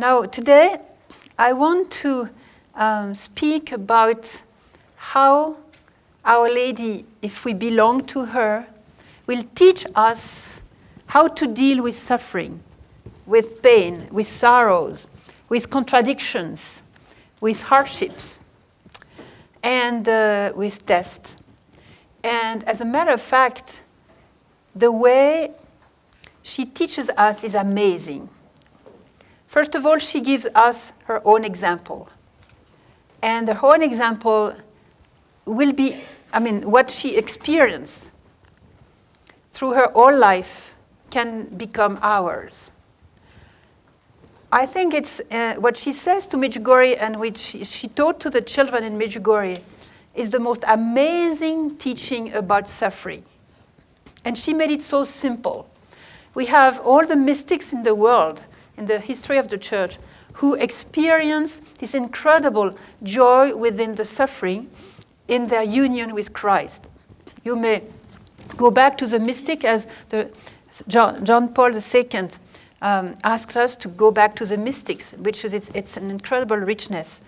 Now, today, I want to um, speak about how Our Lady, if we belong to her, will teach us how to deal with suffering, with pain, with sorrows, with contradictions, with hardships, and uh, with tests. And as a matter of fact, the way she teaches us is amazing. First of all, she gives us her own example. And her own example will be, I mean, what she experienced through her whole life can become ours. I think it's uh, what she says to Medjugorje and which she, she taught to the children in Medjugorje is the most amazing teaching about suffering. And she made it so simple. We have all the mystics in the world, in the history of the church, who experience this incredible joy within the suffering in their union with Christ. You may go back to the mystic as the John, John Paul II um, asked us to go back to the mystics, which is it's, it's an incredible richness.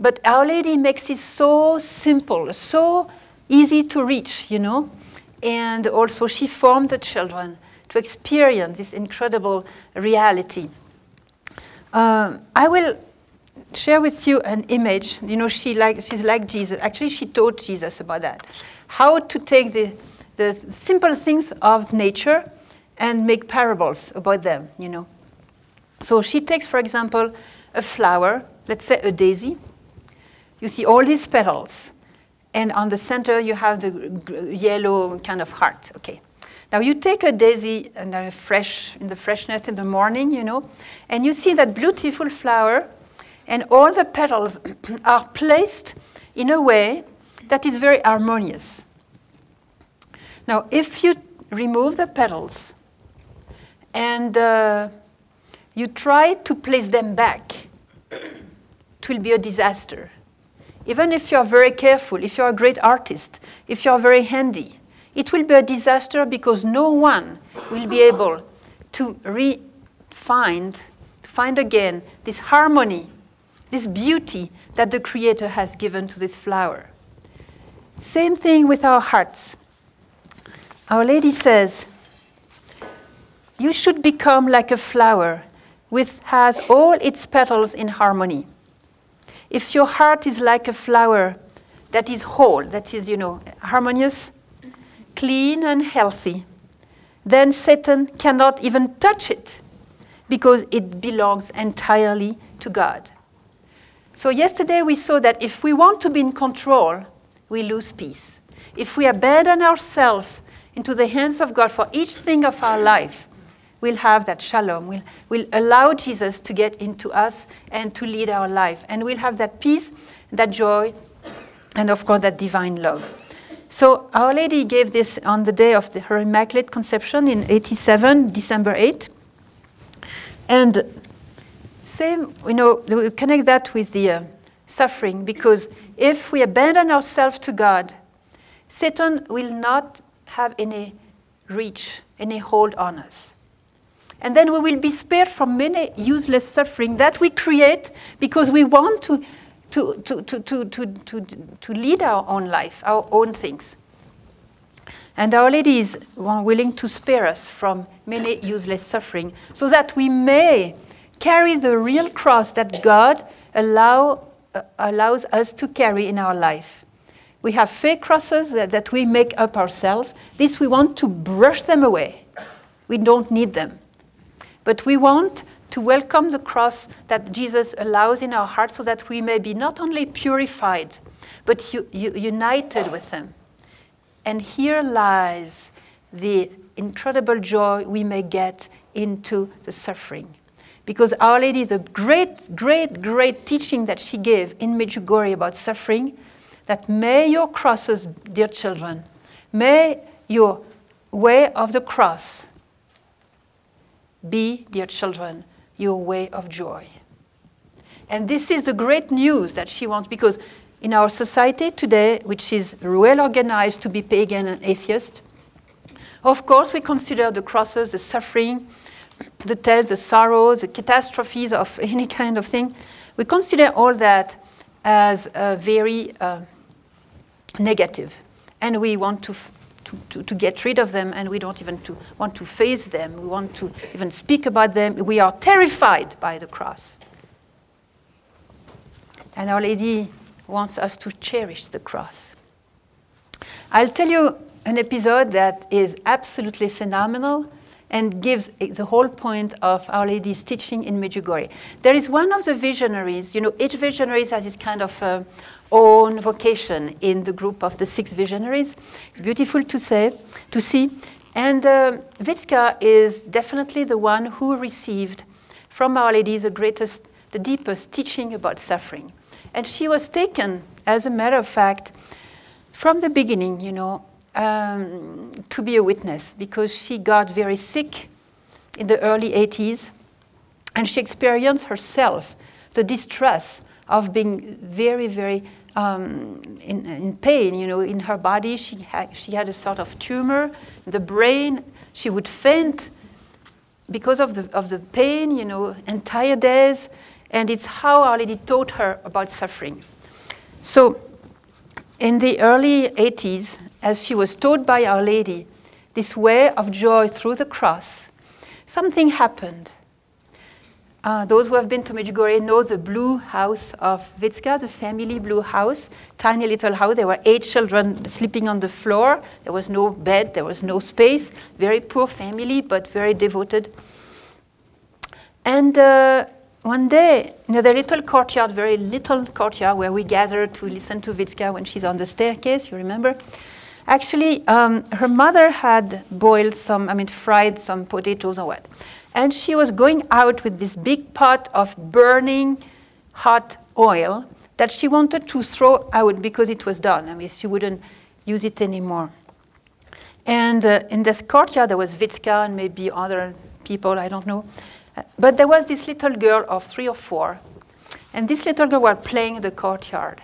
But Our Lady makes it so simple, so easy to reach, you know. And also, she formed the children to experience this incredible reality. Um, I will share with you an image. You know, she like, she's like Jesus. Actually, she taught Jesus about that. How to take the, the simple things of nature and make parables about them, you know. So she takes, for example, a flower, let's say a daisy, you see all these petals, and on the center you have the yellow kind of heart. Okay. Now you take a daisy and a fresh in the freshness in the morning, you know, and you see that beautiful flower, and all the petals are placed in a way that is very harmonious. Now, if you remove the petals and uh, you try to place them back, it will be a disaster even if you're very careful, if you're a great artist, if you're very handy, it will be a disaster because no one will be able to re-find, find again this harmony, this beauty that the Creator has given to this flower. Same thing with our hearts. Our Lady says, You should become like a flower which has all its petals in harmony if your heart is like a flower that is whole, that is, you know, harmonious, clean, and healthy, then Satan cannot even touch it because it belongs entirely to God. So, yesterday we saw that if we want to be in control, we lose peace. If we abandon ourselves into the hands of God for each thing of our life, we'll have that shalom. We'll, we'll allow Jesus to get into us and to lead our life. And we'll have that peace, that joy, and of course, that divine love. So, Our Lady gave this on the day of the, her Immaculate Conception in 87, December 8. And same, you know, we connect that with the uh, suffering because if we abandon ourselves to God, Satan will not have any reach, any hold on us and then we will be spared from many useless suffering that we create because we want to, to, to, to, to, to, to, lead our own life, our own things. And Our Lady is willing to spare us from many useless suffering so that we may carry the real cross that God allow, uh, allows us to carry in our life. We have fake crosses that, that we make up ourselves. This we want to brush them away. We don't need them. But we want to welcome the cross that Jesus allows in our hearts so that we may be not only purified, but united with Him. And here lies the incredible joy we may get into the suffering. Because Our Lady, the great, great, great teaching that she gave in Medjugorje about suffering, that may your crosses, dear children, may your way of the cross be, dear children, your way of joy. And this is the great news that she wants because in our society today, which is well organized to be pagan and atheist, of course we consider the crosses, the suffering, the tests, the sorrow, the catastrophes of any kind of thing, we consider all that as uh, very uh, negative, and we want to, f- to, to, to get rid of them, and we don't even to want to face them. We want to even speak about them. We are terrified by the cross. And Our Lady wants us to cherish the cross. I'll tell you an episode that is absolutely phenomenal and gives the whole point of Our Lady's teaching in Medjugorje. There is one of the visionaries, you know, each visionary has his kind of uh, own vocation in the group of the six visionaries. It's beautiful to say, to see. And uh, Vicka is definitely the one who received from Our Lady the greatest, the deepest teaching about suffering. And she was taken, as a matter of fact, from the beginning, you know, um, to be a witness because she got very sick in the early 80s and she experienced herself the distress of being very, very um, in, in, pain, you know, in her body. She, ha- she had a sort of tumor the brain. She would faint because of the, of the pain, you know, entire days. And it's how Our Lady taught her about suffering. So in the early 80s, as she was taught by Our Lady, this way of joy through the cross, something happened. Uh, those who have been to Medjugorje know the blue house of Vicka, the family blue house, tiny little house. There were eight children sleeping on the floor. There was no bed, there was no space. Very poor family, but very devoted. And uh, one day, in the little courtyard, very little courtyard where we gather to listen to Vicka when she's on the staircase, you remember? Actually, um, her mother had boiled some, I mean, fried some potatoes or what. And she was going out with this big pot of burning hot oil that she wanted to throw out because it was done. I mean, she wouldn't use it anymore. And uh, in this courtyard, there was Vicka and maybe other people, I don't know. But there was this little girl of three or four, and this little girl was playing in the courtyard.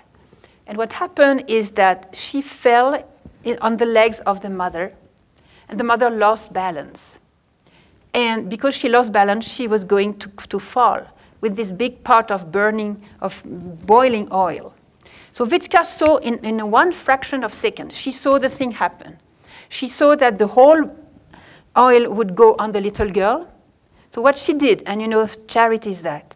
And what happened is that she fell in, on the legs of the mother, and the mother lost balance. And because she lost balance, she was going to, to fall with this big pot of burning, of boiling oil. So Vicka saw in, in one fraction of seconds, she saw the thing happen. She saw that the whole oil would go on the little girl. So what she did, and you know, charity is that,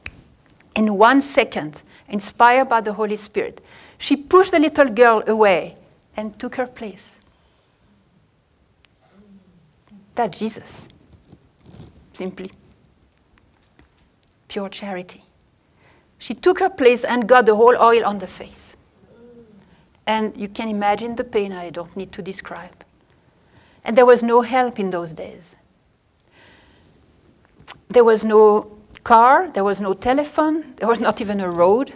in one second, inspired by the Holy Spirit, she pushed the little girl away and took her place. That Jesus. Simply. Pure charity. She took her place and got the whole oil on the face. And you can imagine the pain I don't need to describe. And there was no help in those days. There was no car, there was no telephone, there was not even a road,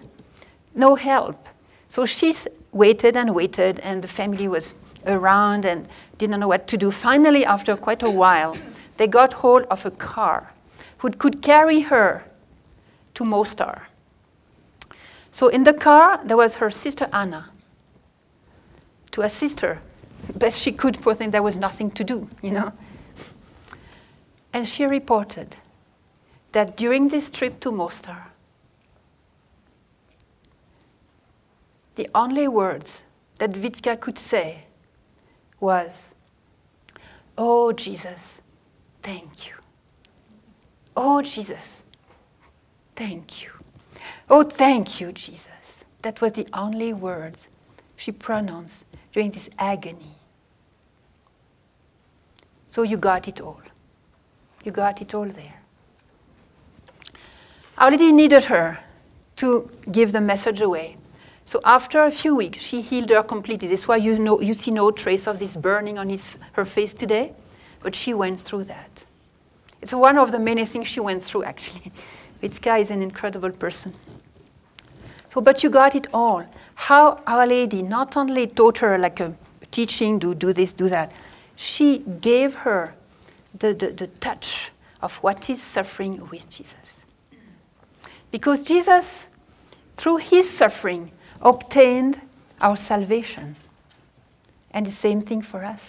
no help. So she waited and waited, and the family was around and didn't know what to do. Finally, after quite a while, they got hold of a car who could carry her to Mostar. So in the car, there was her sister Anna to assist her best she could, poor thing, there was nothing to do, you know. And she reported that during this trip to Mostar, the only words that Vicka could say was, Oh, Jesus, thank you. Oh, Jesus, thank you. Oh, thank you, Jesus. That was the only words she pronounced during this agony. So you got it all. You got it all there. Our Lady needed her to give the message away. So after a few weeks, she healed her completely. That's why you, know, you see no trace of this burning on his, her face today. But she went through that. It's one of the many things she went through, actually. Vicka is an incredible person. So, but you got it all. How Our Lady not only taught her like a teaching, do, do this, do that, she gave her the, the, the touch of what is suffering with Jesus. Because Jesus, through his suffering, obtained our salvation. And the same thing for us.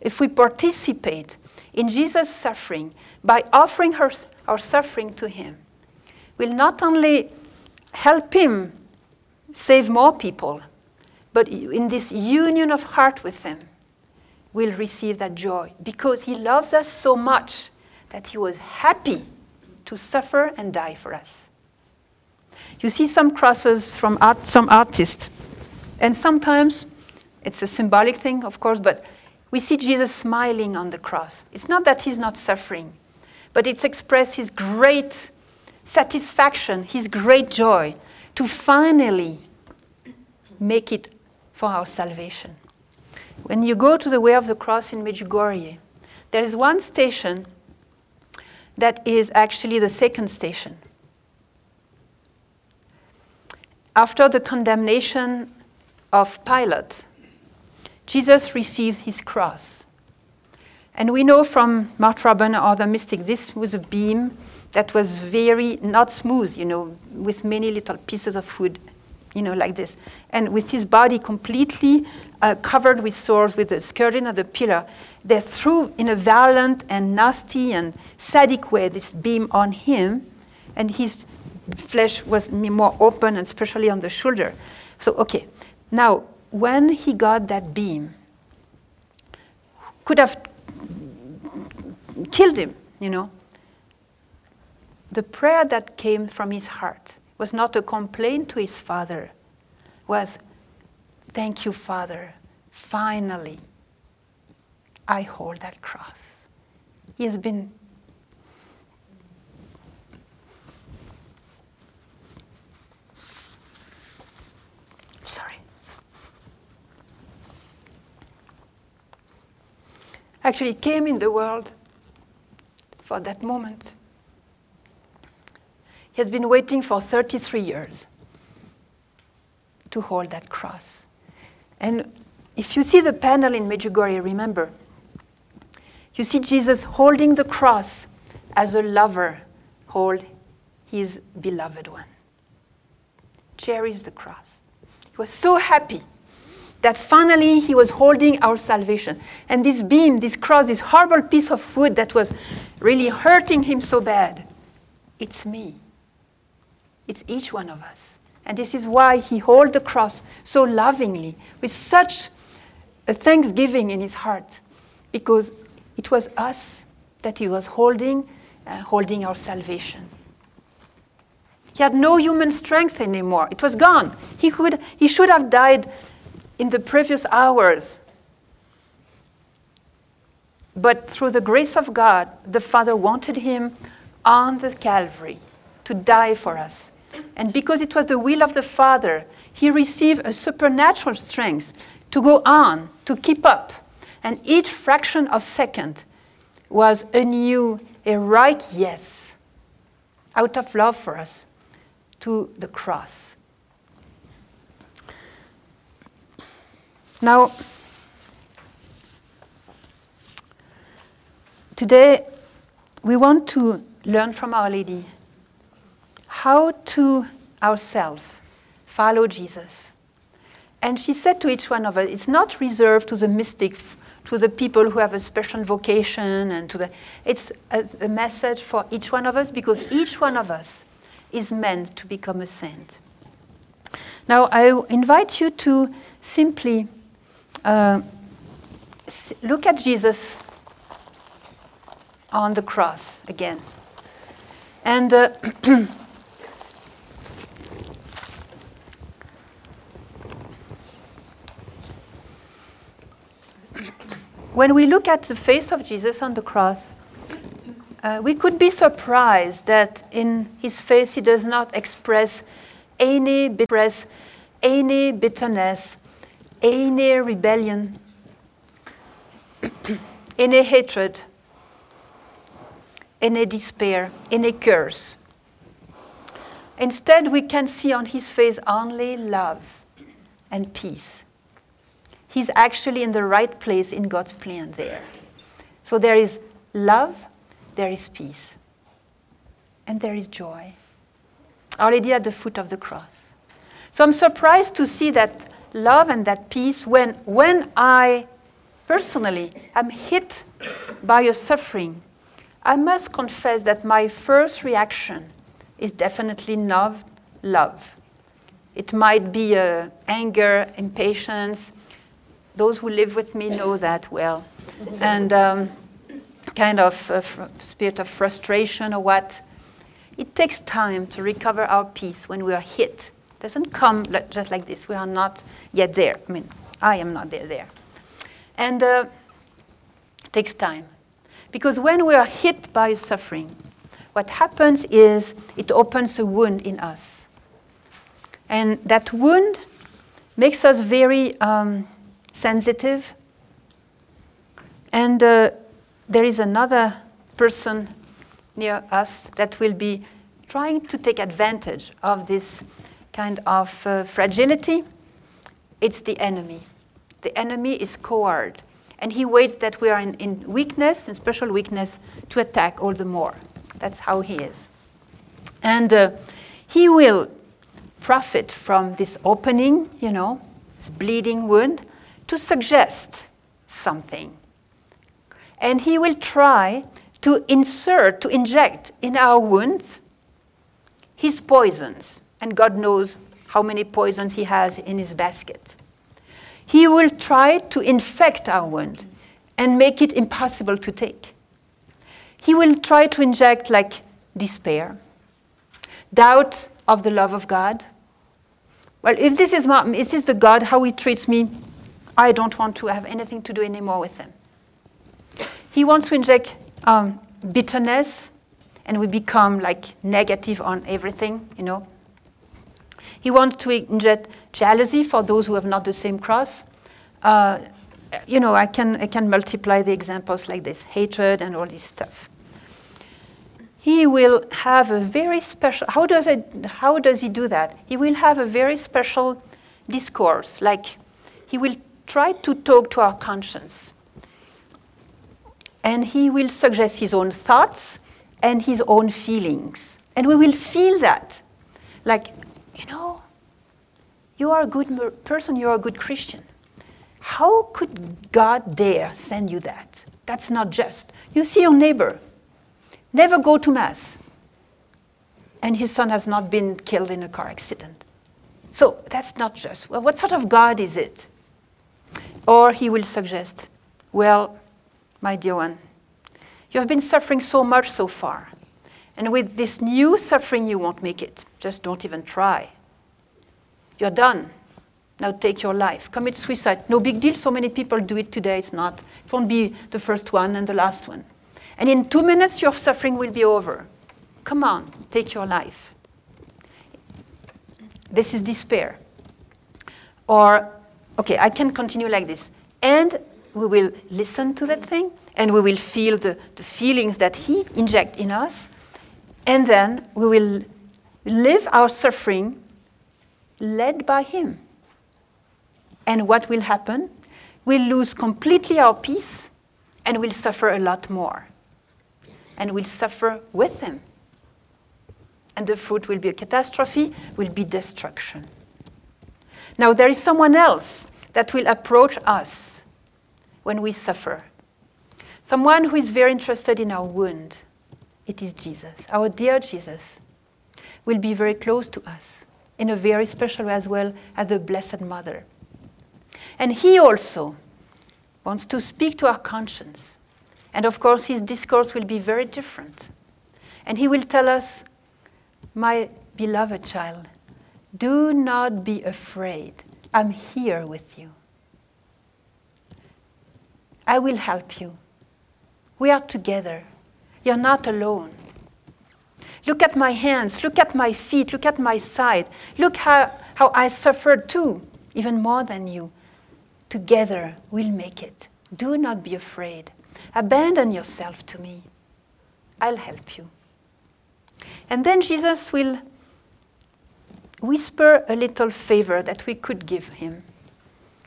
If we participate in Jesus' suffering, by offering her, our suffering to Him, will not only help Him save more people, but in this union of heart with Him, will receive that joy because He loves us so much that He was happy to suffer and die for us. You see some crosses from art, some artists, and sometimes it's a symbolic thing, of course, but we see Jesus smiling on the cross. It's not that he's not suffering, but it's express his great satisfaction, his great joy to finally make it for our salvation. When you go to the way of the cross in Medjugorje, there is one station that is actually the second station. After the condemnation of Pilate, Jesus received his cross. And we know from Marthe Robin or the mystic, this was a beam that was very not smooth, you know, with many little pieces of wood, you know, like this. And with his body completely uh, covered with sores, with the scourging of the pillar, they threw in a violent and nasty and sadic way this beam on him, and his flesh was more open, and especially on the shoulder. So, okay, now when he got that beam, could have killed him, you know. The prayer that came from his heart was not a complaint to his father, was, Thank you, Father. Finally, I hold that cross. He has been sorry. Actually came in the world for that moment. He has been waiting for 33 years to hold that cross. And if you see the panel in Medjugorje, remember, you see Jesus holding the cross as a lover hold his beloved one. Cherish the cross. He was so happy that finally he was holding our salvation. And this beam, this cross, this horrible piece of wood that was really hurting him so bad, it's me. It's each one of us. And this is why he held the cross so lovingly, with such a thanksgiving in his heart, because it was us that he was holding, uh, holding our salvation. He had no human strength anymore. It was gone. He, could, he should have died in the previous hours. But through the grace of God, the Father wanted him on the Calvary to die for us. And because it was the will of the Father, he received a supernatural strength to go on, to keep up. And each fraction of second was a new, a right yes, out of love for us, to the cross. Now, today we want to learn from Our Lady how to ourselves follow Jesus. And she said to each one of us, it's not reserved to the mystic, to the people who have a special vocation, and to the. It's a, a message for each one of us because each one of us is meant to become a saint. Now, I invite you to simply uh, look at Jesus on the cross again. And uh, when we look at the face of Jesus on the cross, uh, we could be surprised that in his face he does not express any express any bitterness, any rebellion, any hatred, any despair, any curse. Instead, we can see on his face only love and peace he's actually in the right place in God's plan there. So there is love, there is peace, and there is joy. Our Lady at the foot of the cross. So I'm surprised to see that love and that peace when, when I personally am hit by a suffering, I must confess that my first reaction is definitely not love. It might be uh, anger, impatience. Those who live with me know that well. and um, kind of uh, fr- spirit of frustration or what. It takes time to recover our peace when we are hit. Doesn't come just like this. We are not yet there. I mean, I am not there. there. And uh, it takes time. Because when we are hit by suffering, what happens is it opens a wound in us. And that wound makes us very um, sensitive. And uh, there is another person near us that will be trying to take advantage of this kind of uh, fragility. It's the enemy. The enemy is coward. And he waits that we are in, in weakness, in special weakness, to attack all the more. That's how he is. And uh, he will profit from this opening, you know, this bleeding wound, to suggest something. And he will try to insert, to inject in our wounds his poisons. And God knows how many poisons he has in his basket. He will try to infect our wound and make it impossible to take. He will try to inject like despair, doubt of the love of God. Well, if this is, my, is this the God, how he treats me, I don't want to have anything to do anymore with him. He wants to inject um, bitterness, and we become like negative on everything, you know. He wants to inject jealousy for those who have not the same cross. Uh, you know, I can, I can multiply the examples like this hatred and all this stuff. He will have a very special, how does, it, how does he do that? He will have a very special discourse, like he will try to talk to our conscience. And he will suggest his own thoughts and his own feelings. And we will feel that. Like, you know, you are a good person, you are a good Christian. How could God dare send you that? That's not just. You see your neighbor, never go to Mass, and his son has not been killed in a car accident. So that's not just. Well, what sort of God is it? Or he will suggest, well, my dear one, you have been suffering so much so far. And with this new suffering, you won't make it. Just don't even try. You're done. Now take your life. Commit suicide. No big deal. So many people do it today. It's not. It won't be the first one and the last one. And in two minutes, your suffering will be over. Come on, take your life. This is despair. Or, okay, I can continue like this. And we will listen to that thing and we will feel the, the feelings that he inject in us. And then we will live our suffering led by him. And what will happen? We'll lose completely our peace and we'll suffer a lot more. And we'll suffer with him. And the fruit will be a catastrophe, will be destruction. Now, there is someone else that will approach us when we suffer. Someone who is very interested in our wound. It is Jesus. Our dear Jesus will be very close to us in a very special way as well as the Blessed Mother. And he also wants to speak to our conscience. And of course, his discourse will be very different. And he will tell us, My beloved child, do not be afraid. I'm here with you. I will help you. We are together. You're not alone. Look at my hands, look at my feet, look at my side. Look how, how I suffered too, even more than you. Together we'll make it. Do not be afraid. Abandon yourself to me. I'll help you. And then Jesus will whisper a little favor that we could give him.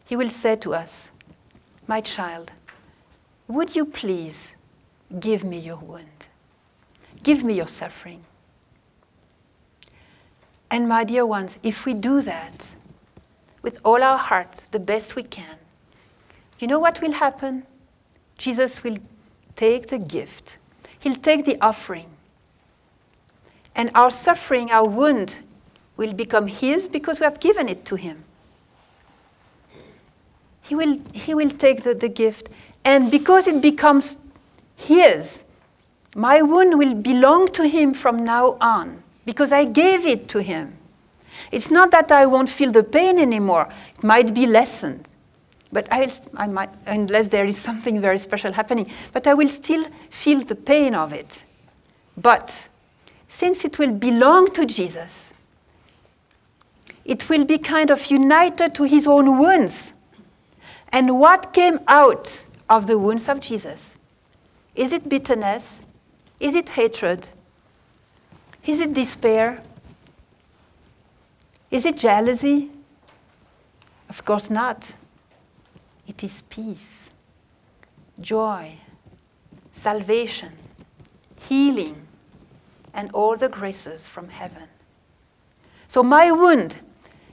He will say to us, My child, would you please give me your wound? Give me your suffering. And my dear ones, if we do that with all our heart, the best we can, you know what will happen? Jesus will take the gift, He'll take the offering. And our suffering, our wound, will become His because we have given it to Him. He will, he will take the, the gift. And because it becomes His, my wound will belong to Him from now on because I gave it to Him. It's not that I won't feel the pain anymore, it might be lessened. But I, I might, unless there is something very special happening, but I will still feel the pain of it. But since it will belong to Jesus, it will be kind of united to his own wounds. And what came out of the wounds of Jesus? Is it bitterness? Is it hatred? Is it despair? Is it jealousy? Of course not. It is peace, joy, salvation, healing, and all the graces from heaven. So, my wound,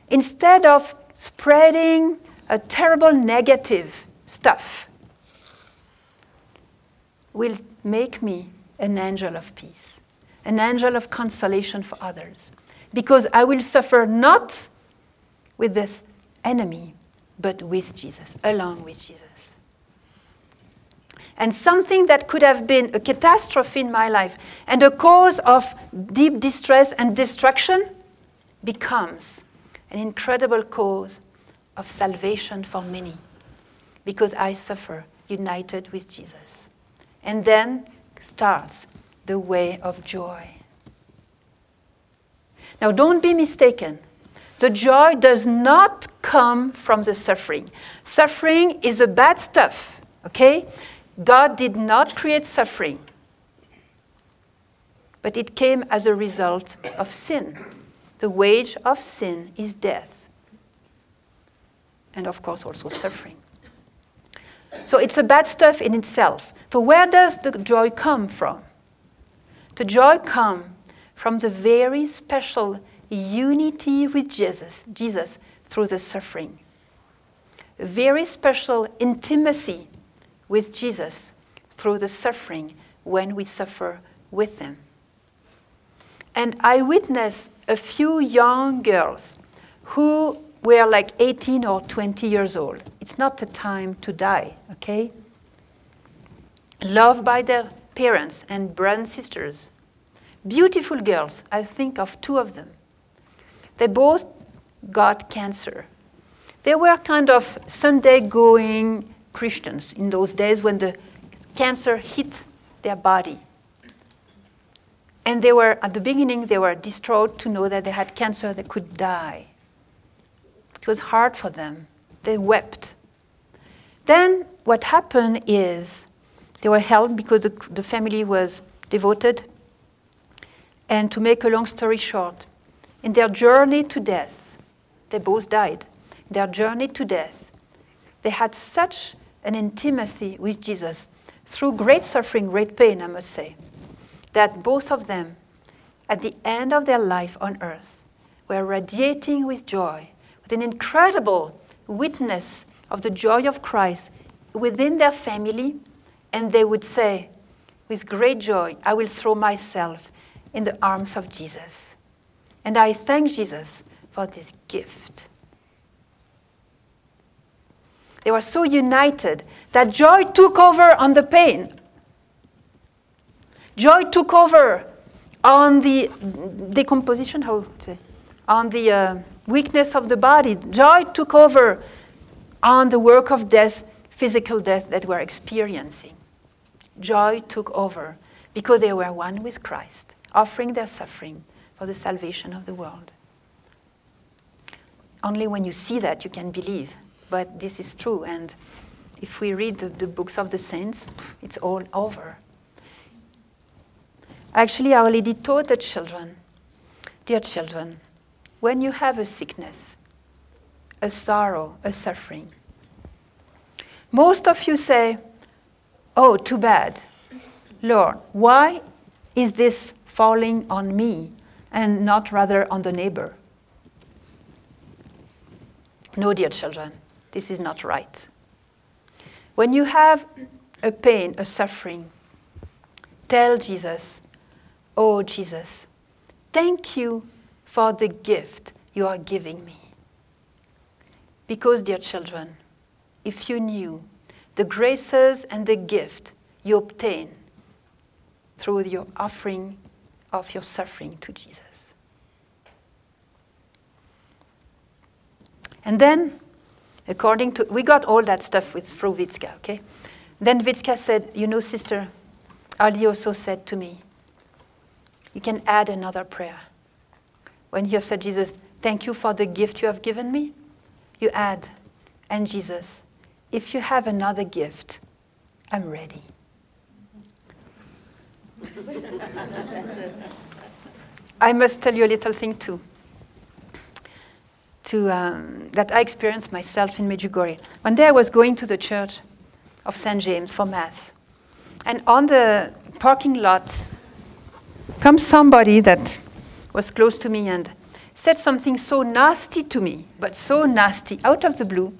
instead of spreading a terrible negative stuff, will make me an angel of peace, an angel of consolation for others. Because I will suffer not with this enemy, but with Jesus, along with Jesus. And something that could have been a catastrophe in my life and a cause of deep distress and destruction becomes an incredible cause of salvation for many because I suffer united with Jesus. And then starts the way of joy. Now, don't be mistaken. The joy does not come from the suffering. Suffering is the bad stuff, okay? God did not create suffering, but it came as a result of sin. The wage of sin is death, and of course, also suffering. So it's a bad stuff in itself. So, where does the joy come from? The joy comes from the very special unity with Jesus, Jesus through the suffering. A very special intimacy with Jesus through the suffering when we suffer with Him. And I witnessed a few young girls who were like 18 or 20 years old. It's not the time to die, okay? Loved by their parents and brothers sisters. Beautiful girls, I think of two of them. They both got cancer. They were kind of Sunday going Christians in those days when the cancer hit their body. And they were, at the beginning, they were distraught to know that they had cancer, they could die. It was hard for them. They wept. Then what happened is they were held because the, the family was devoted. And to make a long story short, in their journey to death, they both died. Their journey to death, they had such an intimacy with Jesus through great suffering, great pain, I must say, that both of them, at the end of their life on earth, were radiating with joy, with an incredible witness of the joy of Christ within their family, and they would say, with great joy, I will throw myself in the arms of Jesus. And I thank Jesus for this gift. They were so united that joy took over on the pain. Joy took over on the decomposition, how on the uh, weakness of the body. Joy took over on the work of death, physical death that we're experiencing. Joy took over because they were one with Christ, offering their suffering for the salvation of the world. Only when you see that you can believe but this is true. And if we read the, the books of the saints, it's all over. Actually, Our Lady taught the children, dear children, when you have a sickness, a sorrow, a suffering, most of you say, Oh, too bad. Lord, why is this falling on me and not rather on the neighbor? No, dear children. This is not right. When you have a pain, a suffering, tell Jesus, Oh Jesus, thank you for the gift you are giving me. Because, dear children, if you knew the graces and the gift you obtain through your offering of your suffering to Jesus. And then, according to, we got all that stuff with through Vicka, okay? Then Vicka said, You know, sister, Ali also said to me, You can add another prayer. When you have said, Jesus, thank you for the gift you have given me, you add, and Jesus, if you have another gift, I'm ready. I must tell you a little thing too. To, um, that I experienced myself in Medjugorje. One day I was going to the church of St. James for Mass. And on the parking lot comes somebody that was close to me and said something so nasty to me, but so nasty, out of the blue,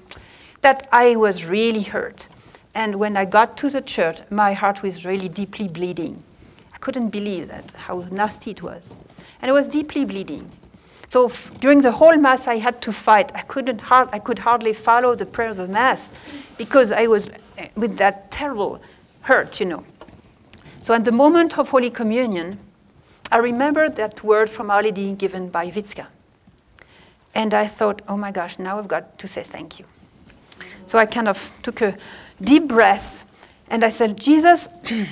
that I was really hurt. And when I got to the church, my heart was really deeply bleeding. I couldn't believe that, how nasty it was. And it was deeply bleeding. So f- during the whole Mass, I had to fight. I, couldn't I could hardly follow the prayers of Mass because I was eh, with that terrible hurt, you know. So at the moment of Holy Communion, I remembered that word from Our Lady given by Vicka. And I thought, oh my gosh, now I've got to say thank you. So I kind of took a deep breath and I said, Jesus,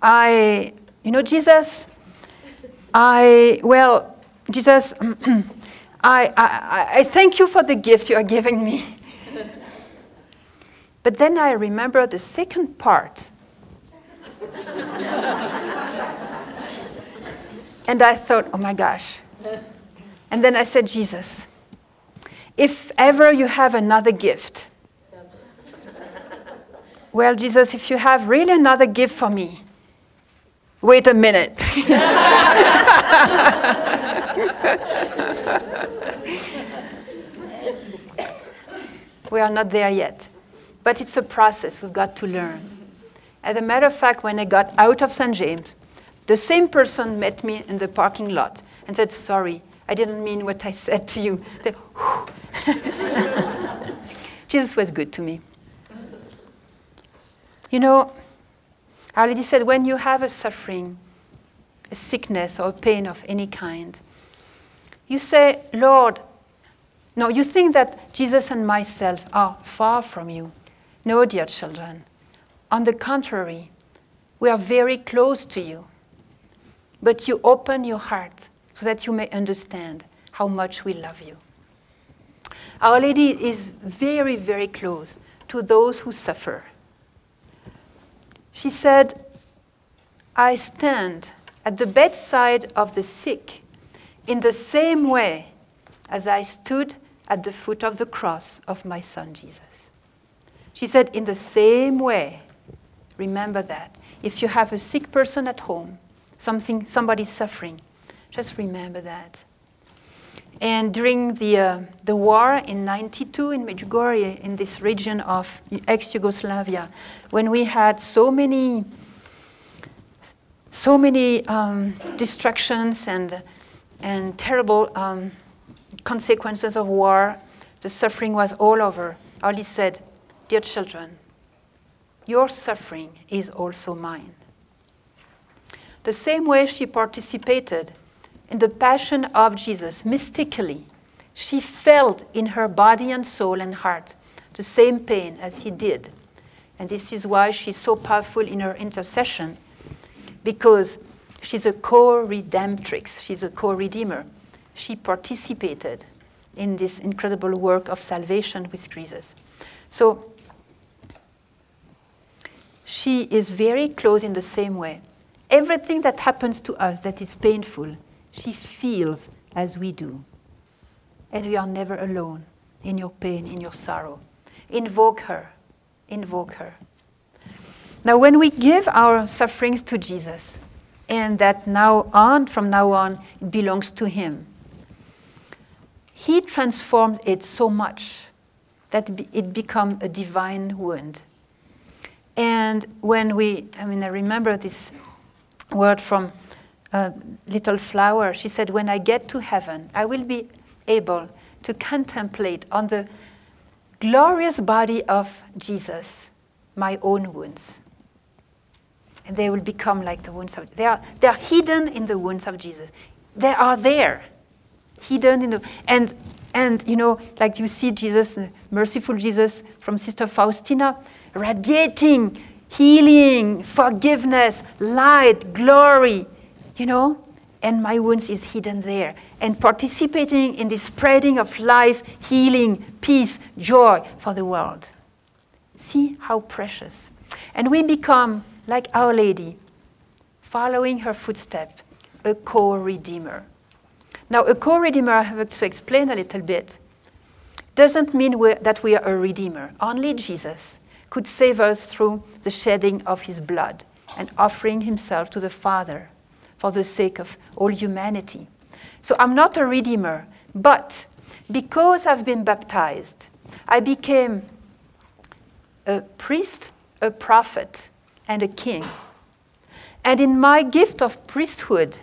I, you know, Jesus, I, well, Jesus, I, I, I thank you for the gift you are giving me. but then I remember the second part. and I thought, oh my gosh. And then I said, Jesus, if ever you have another gift, well, Jesus, if you have really another gift for me, wait a minute. we are not there yet. But it's a process we've got to learn. As a matter of fact, when I got out of St. James, the same person met me in the parking lot and said, Sorry, I didn't mean what I said to you. Jesus was good to me. You know, I already said when you have a suffering, a sickness, or a pain of any kind, you say, Lord, no, you think that Jesus and myself are far from you. No, dear children. On the contrary, we are very close to you. But you open your heart so that you may understand how much we love you. Our Lady is very, very close to those who suffer. She said, I stand at the bedside of the sick in the same way as I stood at the foot of the cross of my son Jesus. She said, in the same way, remember that. If you have a sick person at home, something, somebody suffering, just remember that. And during the, uh, the war in 92 in Medjugorje, in this region of ex Yugoslavia, when we had so many, so many um, destructions and, and terrible um, consequences of war, the suffering was all over. Ali said, Dear children, your suffering is also mine. The same way she participated in the passion of Jesus, mystically, she felt in her body and soul and heart the same pain as he did. And this is why she's so powerful in her intercession, because she's a co redemptrix, she's a co redeemer. She participated in this incredible work of salvation with Jesus. So she is very close in the same way. Everything that happens to us that is painful, she feels as we do. And we are never alone in your pain, in your sorrow. Invoke her. Invoke her. Now, when we give our sufferings to Jesus, and that now on, from now on, it belongs to Him, He transforms it so much that it become a divine wound. And when we, I mean, I remember this word from Little Flower. She said, When I get to heaven, I will be able to contemplate on the glorious body of Jesus my own wounds. And they will become like the wounds of they are they are hidden in the wounds of Jesus. They are there. Hidden in the and and you know, like you see Jesus, merciful Jesus from Sister Faustina, radiating healing, forgiveness, light, glory, you know, and my wounds is hidden there. And participating in the spreading of life, healing, peace, joy for the world. See how precious. And we become, like Our Lady, following her footstep, a co redeemer. Now, a co redeemer, I have to explain a little bit, doesn't mean that we are a redeemer. Only Jesus could save us through the shedding of his blood and offering himself to the Father for the sake of all humanity. So I'm not a redeemer, but because I've been baptized, I became a priest, a prophet, and a king. And in my gift of priesthood,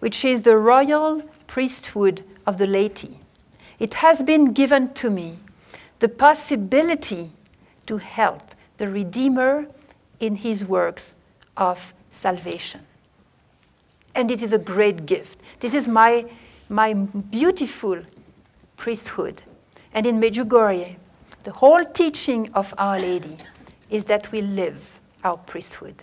which is the royal priesthood of the laity, it has been given to me the possibility to help the Redeemer in his works of salvation. And it is a great gift. This is my, my beautiful priesthood. And in Medjugorje, the whole teaching of Our Lady is that we live our priesthood.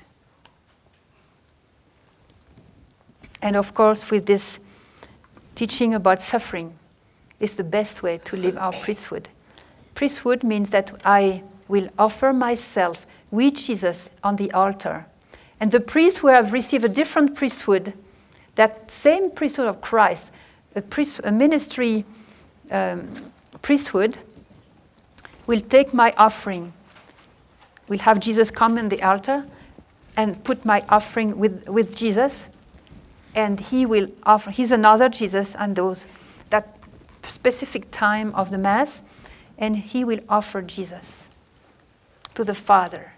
And of course, with this teaching about suffering, is the best way to live our priesthood. Priesthood means that I will offer myself with Jesus on the altar. And the priests who have received a different priesthood, that same priesthood of Christ, a, priest, a ministry um, priesthood, will take my offering. Will have Jesus come in the altar and put my offering with, with Jesus. And he will offer, he's another Jesus and those, that specific time of the Mass, and he will offer Jesus to the Father.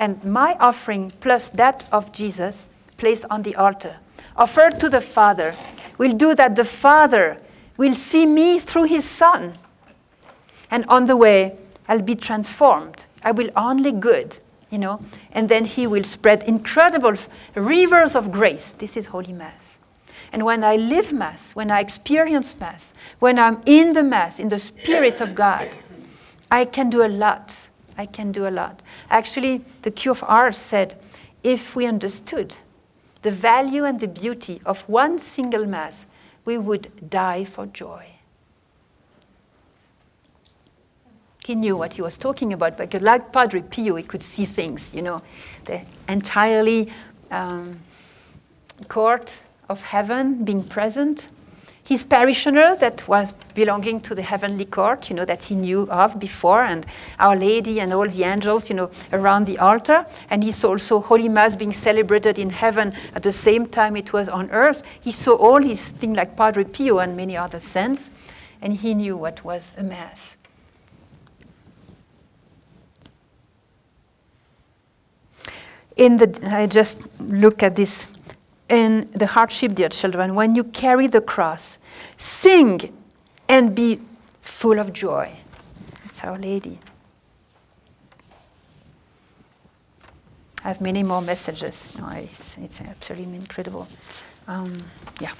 And my offering plus that of Jesus placed on the altar, offered to the Father, will do that the Father will see me through his Son. And on the way, I'll be transformed. I will only good, you know, and then he will spread incredible rivers of grace. This is Holy Mass. And when I live Mass, when I experience Mass, when I'm in the Mass, in the Spirit of God, I can do a lot. I can do a lot. Actually, the Curé of Ars said if we understood the value and the beauty of one single Mass, we would die for joy. He knew what he was talking about because, like Padre Pio, he could see things, you know, the entirely um, court of heaven being present. His parishioner that was belonging to the heavenly court, you know, that he knew of before, and Our Lady and all the angels, you know, around the altar. And he saw also Holy Mass being celebrated in heaven at the same time it was on earth. He saw all these things like Padre Pio and many other saints, and he knew what was a Mass. In the, I just look at this in the hardship, dear children, when you carry the cross, sing and be full of joy. That's Our Lady. I have many more messages. No, it's, it's absolutely incredible. Um, yeah.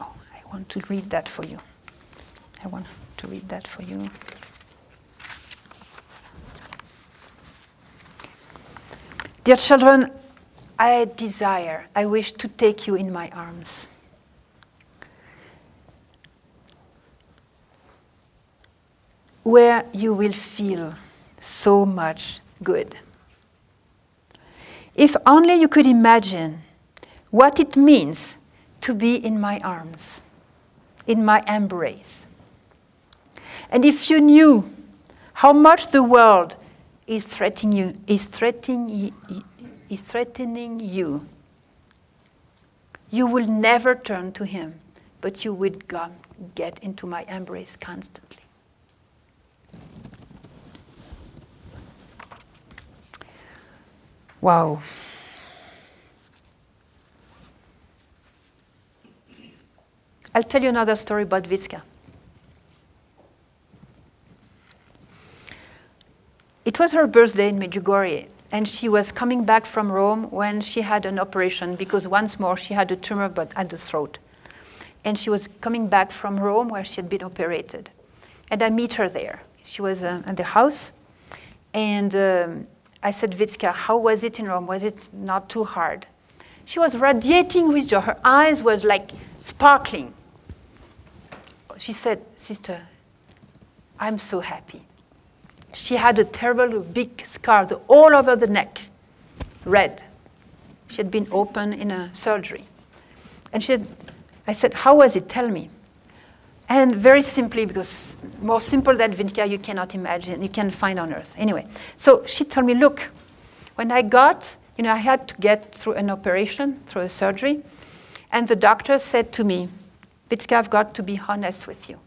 Oh, I want to read that for you. I want to read that for you. Dear children, I desire, I wish to take you in my arms. Where you will feel so much good. If only you could imagine what it means to be in my arms, in my embrace. And if you knew how much the world is threatening you, is threatening, is threatening you, you will never turn to him, but you would go, get into my embrace constantly. Wow. I'll tell you another story about Vicka. It was her birthday in Medjugorje, and she was coming back from Rome when she had an operation because once more she had a tumor but at the throat. And she was coming back from Rome where she had been operated. And I meet her there. She was uh, at the house, and um, I said, Vicka, how was it in Rome? Was it not too hard? She was radiating with joy. Her eyes was like sparkling. She said, Sister, I'm so happy. She had a terrible big scar all over the neck, red. She had been open in a surgery. And she said, I said, How was it? Tell me. And very simply, because more simple than Vicka you cannot imagine, you can find on earth. Anyway, so she told me, Look, when I got, you know, I had to get through an operation, through a surgery, and the doctor said to me, Vicka, I've got to be honest with you.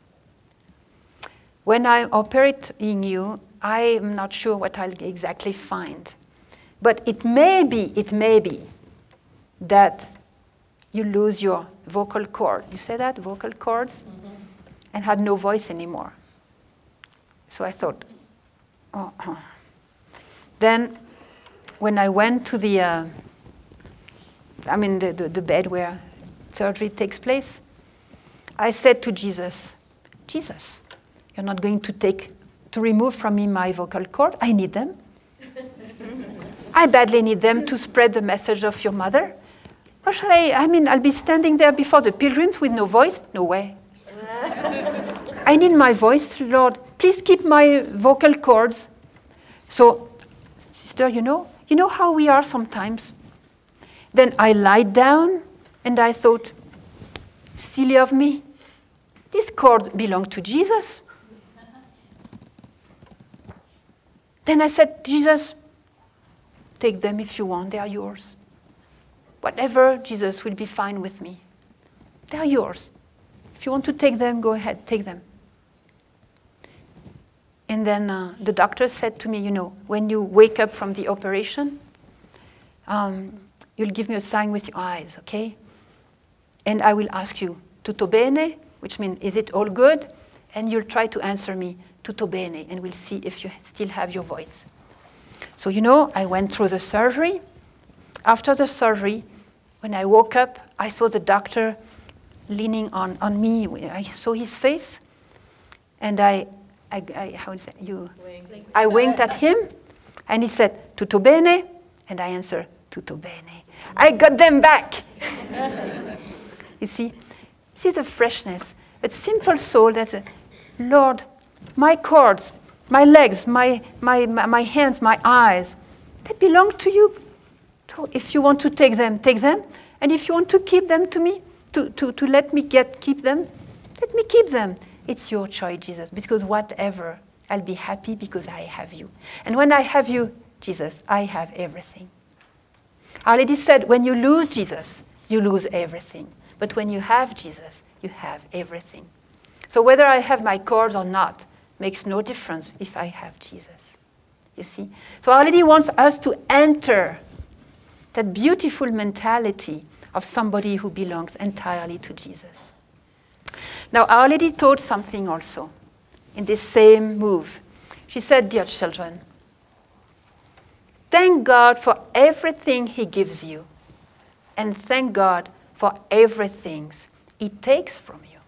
When I'm operating you, I'm not sure what I'll exactly find. But it may be, it may be that you lose your vocal cord. You say that? Vocal cords? Mm-hmm. And had no voice anymore. So I thought, oh. Then when I went to the, uh, I mean, the, the, the bed where surgery takes place, I said to Jesus, Jesus, you're not going to take to remove from me my vocal cord. I need them. I badly need them to spread the message of your mother. Or shall I? I mean, I'll be standing there before the pilgrims with no voice? No way. I need my voice, Lord. Please keep my vocal cords. So, sister, you know, you know how we are sometimes. Then I lied down and I thought, silly of me. This cord belonged to Jesus. Then I said, Jesus, take them if you want, they are yours. Whatever, Jesus will be fine with me. They are yours. If you want to take them, go ahead, take them. And then uh, the doctor said to me, You know, when you wake up from the operation, um, you'll give me a sign with your eyes, okay? And I will ask you, tutto bene, which means, is it all good? And you'll try to answer me, tutto bene, and we'll see if you still have your voice. So, you know, I went through the surgery. After the surgery, when I woke up, I saw the doctor leaning on, on me. I saw his face, and I, I, I how is it? You, Wink. I winked at him, and he said, tutto bene, and I answered, tutto bene. I got them back. you see, see the freshness, a simple soul that's, a, Lord, my cords, my legs, my, my, my hands, my eyes, they belong to you. So if you want to take them, take them. And if you want to keep them to me, to, to, to let me get keep them, let me keep them. It's your choice, Jesus, because whatever, I'll be happy because I have you. And when I have you, Jesus, I have everything. Our Lady said, when you lose Jesus, you lose everything. But when you have Jesus, you have everything. So whether I have my cords or not, makes no difference if I have Jesus. You see? So Our Lady wants us to enter that beautiful mentality of somebody who belongs entirely to Jesus. Now, Our Lady taught something also in this same move. She said, Dear children, thank God for everything He gives you, and thank God for everything He takes from you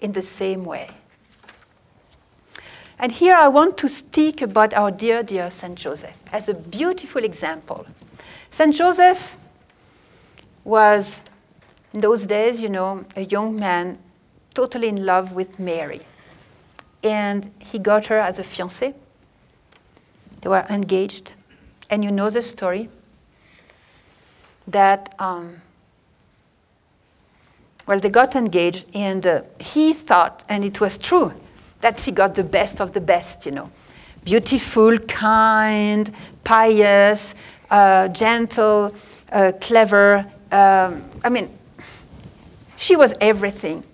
in the same way. And here I want to speak about our dear, dear Saint Joseph as a beautiful example. Saint Joseph was, in those days, you know, a young man totally in love with Mary. And he got her as a fiancé. They were engaged. And you know the story that, um, well, they got engaged, and uh, he thought, and it was true, that she got the best of the best, you know. Beautiful, kind, pious, uh, gentle, uh, clever. Um, I mean, She was everything.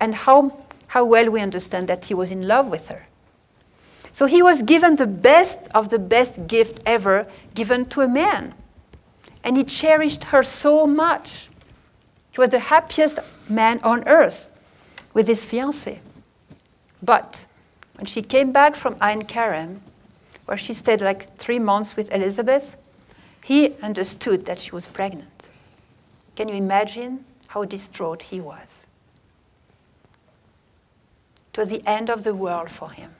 And how, how well we understand that he was in love with her. So he was given the best of the best gift ever given to a man. And he cherished her so much. He was the happiest man on earth with his fiancée. But when she came back from Ein Kerem, where she stayed like three months with Elizabeth, he understood that she was pregnant. Can you imagine how distraught he was? It was the end of the world for him.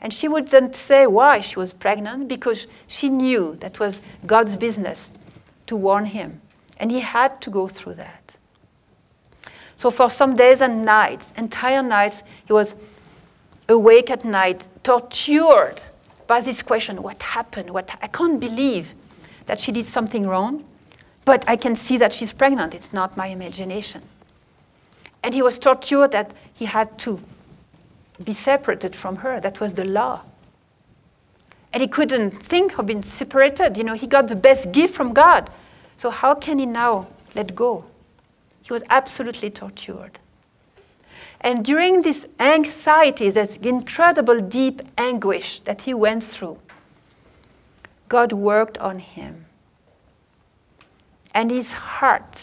And she wouldn't say why she was pregnant because she knew that was God's business to warn him. And he had to go through that. So for some days and nights, entire nights, he was awake at night, tortured by this question what happened? What, I can't believe that she did something wrong, but I can see that she's pregnant. It's not my imagination. And he was tortured that he had to be separated from her. That was the law. And he couldn't think of being separated. You know, he got the best gift from God. So how can he now let go? He was absolutely tortured. And during this anxiety, this incredible deep anguish that he went through, God worked on him. And his heart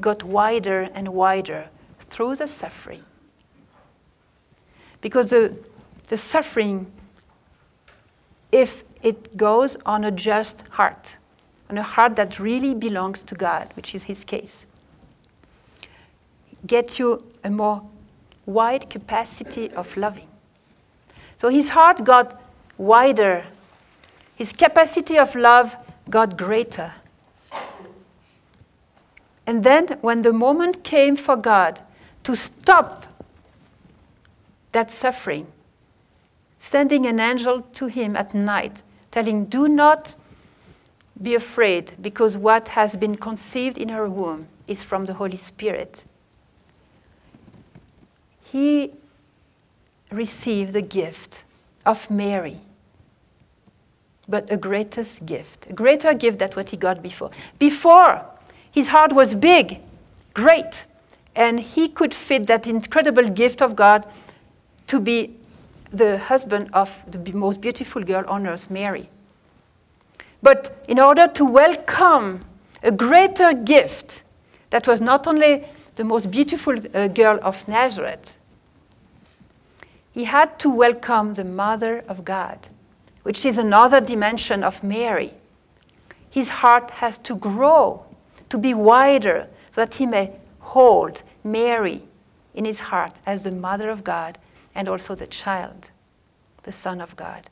got wider and wider through the suffering. Because the, the suffering, if it goes on a just heart, a heart that really belongs to God, which is his case, get you a more wide capacity of loving. So his heart got wider, his capacity of love got greater. And then, when the moment came for God to stop that suffering, sending an angel to him at night, telling, Do not be afraid, because what has been conceived in her womb is from the Holy Spirit. He received the gift of Mary, but a greatest gift, a greater gift than what he got before. Before, his heart was big, great, and he could fit that incredible gift of God to be the husband of the most beautiful girl on earth, Mary. But in order to welcome a greater gift that was not only the most beautiful uh, girl of Nazareth, he had to welcome the Mother of God, which is another dimension of Mary. His heart has to grow, to be wider, so that he may hold Mary in his heart as the Mother of God and also the child, the Son of God.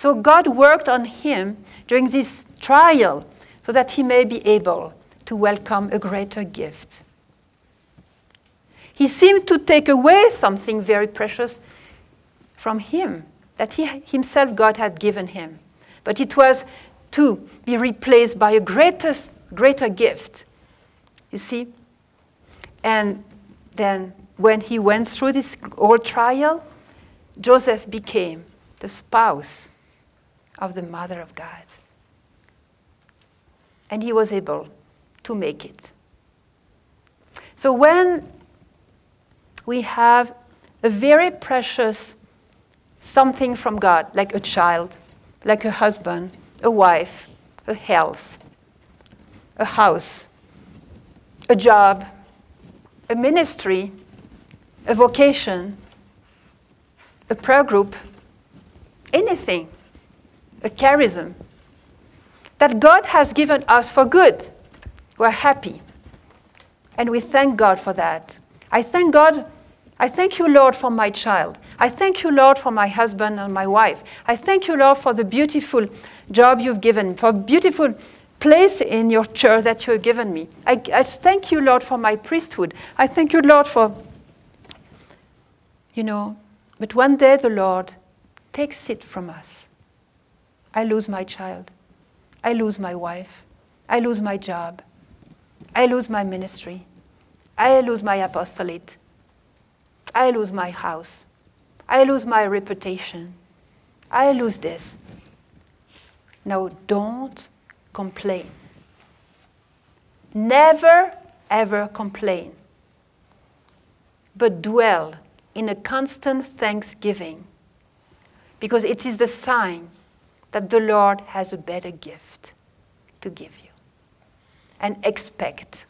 So God worked on him during this trial so that he may be able to welcome a greater gift. He seemed to take away something very precious from him that he himself God had given him. But it was to be replaced by a greatest, greater gift. You see? And then when he went through this whole trial, Joseph became the spouse of the Mother of God. And he was able to make it. So when we have a very precious something from God, like a child, like a husband, a wife, a health, a house, a job, a ministry, a vocation, a prayer group, anything, a charism that God has given us for good. We're happy. And we thank God for that. I thank God. I thank you, Lord, for my child. I thank you, Lord, for my husband and my wife. I thank you, Lord, for the beautiful job you've given, for beautiful place in your church that you have given me. I, I thank you, Lord, for my priesthood. I thank you, Lord, for you know, but one day the Lord takes it from us. I lose my child. I lose my wife. I lose my job. I lose my ministry. I lose my apostolate. I lose my house. I lose my reputation. I lose this. Now, don't complain. Never, ever complain, but dwell in a constant thanksgiving, because it is the sign that the Lord has a better gift to give you. And expect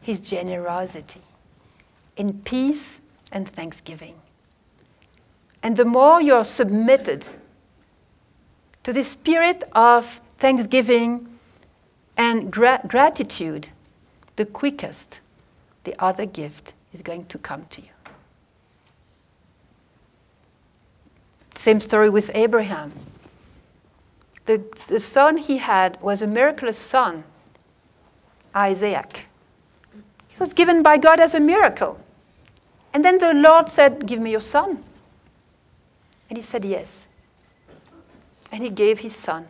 His generosity in peace and thanksgiving. And the more you're submitted to the spirit of thanksgiving and gra- gratitude, the quickest the other gift is going to come to you. Same story with Abraham. The, the son he had was a miraculous son, Isaac. He was given by God as a miracle. And then the Lord said, Give me your son. And he said, Yes. And he gave his son.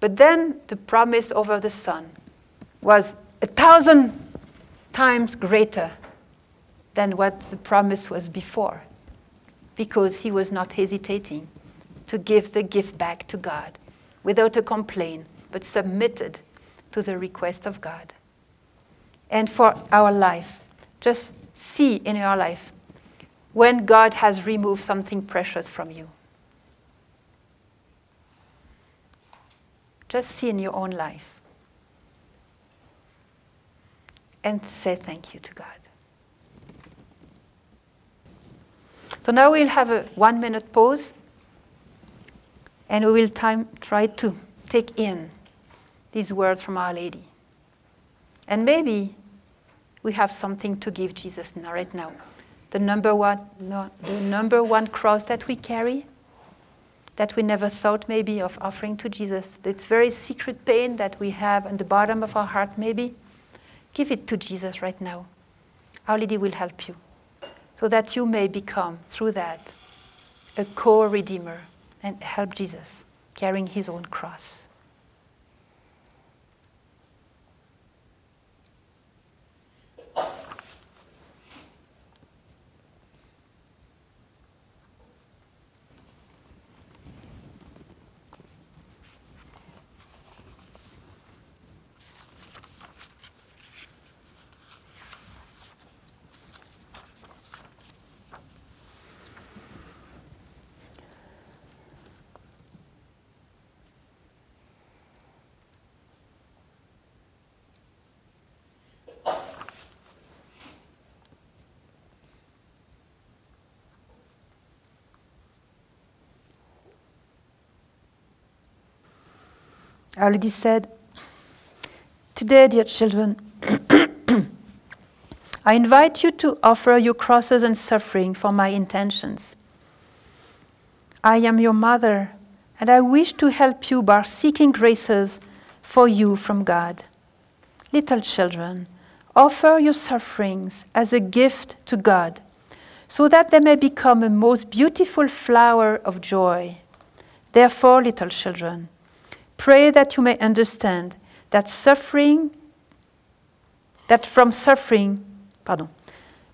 But then the promise over the son was a thousand times greater than what the promise was before, because he was not hesitating to give the gift back to God without a complaint, but submitted to the request of God. And for our life, just see in your life when God has removed something precious from you. Just see in your own life. And say thank you to God. So now we'll have a one minute pause and we will time, try to take in these words from Our Lady. And maybe we have something to give Jesus right now. The number one, no, the number one cross that we carry, that we never thought maybe of offering to Jesus. It's very secret pain that we have in the bottom of our heart, maybe. Give it to Jesus right now. Our Lady will help you so that you may become, through that, a co redeemer and help Jesus carrying his own cross. Already said, Today, dear children, I invite you to offer your crosses and suffering for my intentions. I am your mother, and I wish to help you by seeking graces for you from God. Little children, offer your sufferings as a gift to God, so that they may become a most beautiful flower of joy. Therefore, little children, Pray that you may understand that suffering, that from suffering, pardon,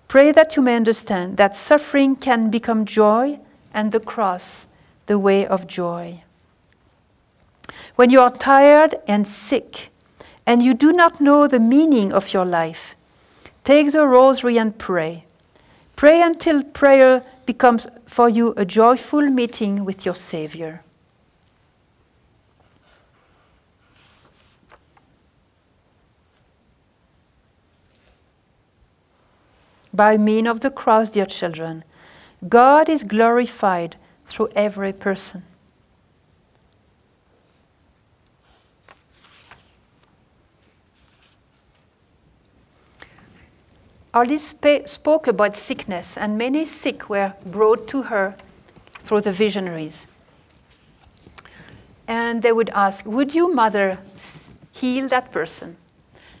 pray that you may understand that suffering can become joy and the cross the way of joy. When you are tired and sick and you do not know the meaning of your life, take the rosary and pray. Pray until prayer becomes for you a joyful meeting with your Savior. By means of the cross, dear children, God is glorified through every person. Alice spoke about sickness, and many sick were brought to her through the visionaries. And they would ask, Would you, mother, heal that person?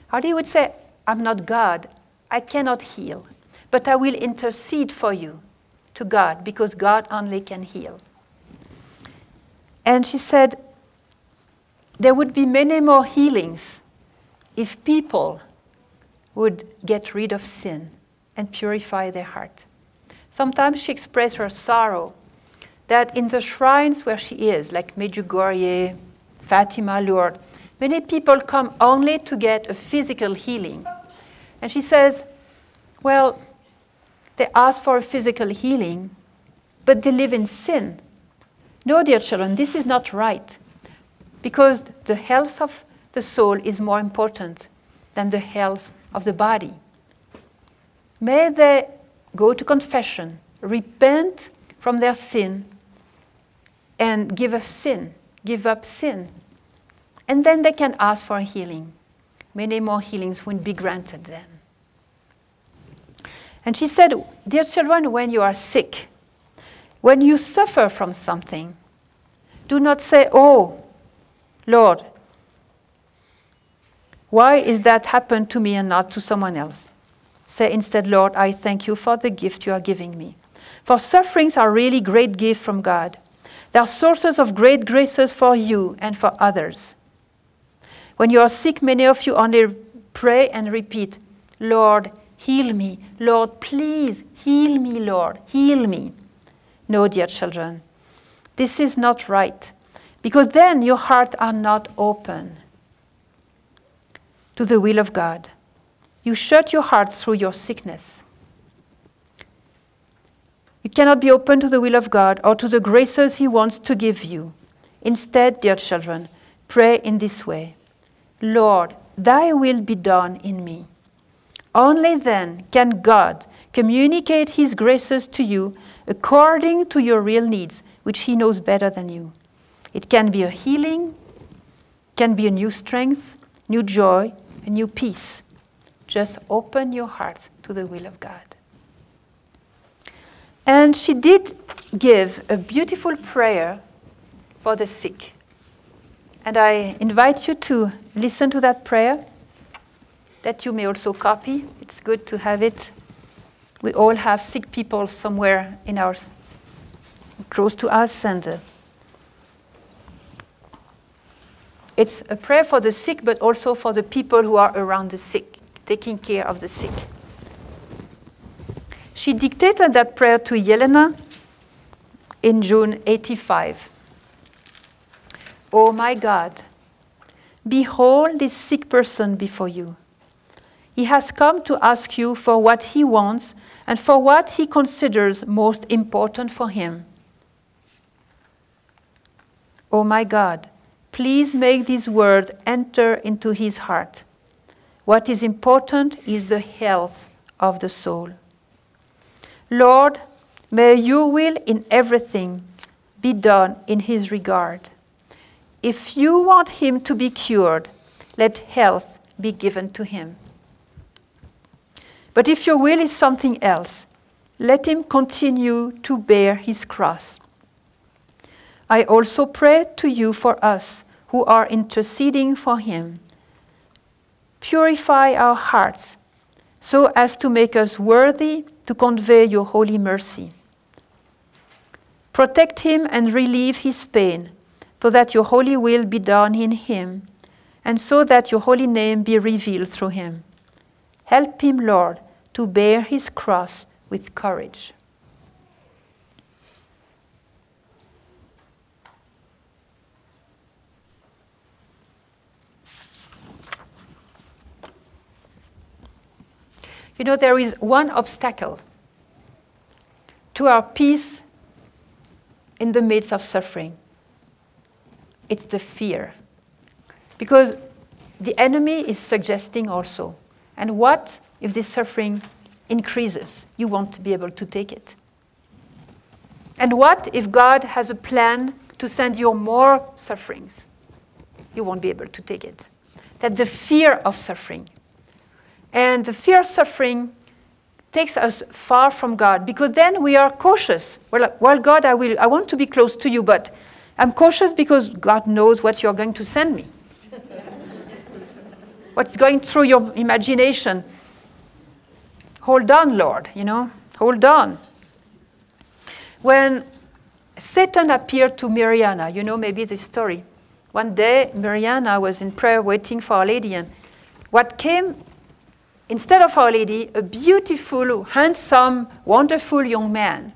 Hardy would say, I'm not God. I cannot heal but I will intercede for you to God because God only can heal. And she said, there would be many more healings if people would get rid of sin and purify their heart. Sometimes she expressed her sorrow that in the shrines where she is, like Medjugorje, Fatima, Lourdes, Many people come only to get a physical healing. And she says, Well, they ask for a physical healing, but they live in sin. No, dear children, this is not right. Because the health of the soul is more important than the health of the body. May they go to confession, repent from their sin, and give up sin, give up sin. And then they can ask for healing. Many more healings will be granted then. And she said, Dear children, when you are sick, when you suffer from something, do not say, Oh, Lord, why is that happened to me and not to someone else? Say instead, Lord, I thank you for the gift you are giving me. For sufferings are really great gifts from God. They are sources of great graces for you and for others. When you are sick, many of you only pray and repeat, Lord, heal me. Lord, please heal me, Lord, heal me. No, dear children, this is not right because then your heart are not open to the will of God. You shut your heart through your sickness. You cannot be open to the will of God or to the graces He wants to give you. Instead, dear children, pray in this way Lord, thy will be done in me. Only then can God communicate His graces to you according to your real needs, which He knows better than you. It can be a healing, can be a new strength, new joy, a new peace. Just open your heart to the will of God. And she did give a beautiful prayer for the sick. And I invite you to listen to that prayer that you may also copy. It's good to have it. We all have sick people somewhere in our close to us and uh, It's a prayer for the sick, but also for the people who are around the sick, taking care of the sick. She dictated that prayer to Jelena in June 85. Oh my God, behold this sick person before you. He has come to ask you for what he wants and for what he considers most important for him. Oh my God, Please make these words enter into his heart. What is important is the health of the soul. Lord, may your will in everything be done in his regard. If you want him to be cured, let health be given to him. But if your will is something else, let him continue to bear his cross. I also pray to you for us who are interceding for him. Purify our hearts so as to make us worthy to convey your holy mercy. Protect him and relieve his pain, so that your holy will be done in him, and so that your holy name be revealed through him. Help him, Lord, to bear his cross with courage. You know, there is one obstacle to our peace in the midst of suffering it's the fear. Because the enemy is suggesting also, and what if this suffering increases? You won't be able to take it. And what if God has a plan to send you more sufferings? You won't be able to take it. That the fear of suffering and the fear of suffering takes us far from God because then we are cautious. Well, well, God, I, will, I want to be close to you, but I'm cautious because God knows what you're going to send me. What's going through your imagination? Hold on, Lord, you know, hold on. When Satan appeared to Mirjana, you know maybe the story. One day, Mirjana was in prayer waiting for Our Lady, and what came instead of Our Lady, a beautiful, handsome, wonderful young man,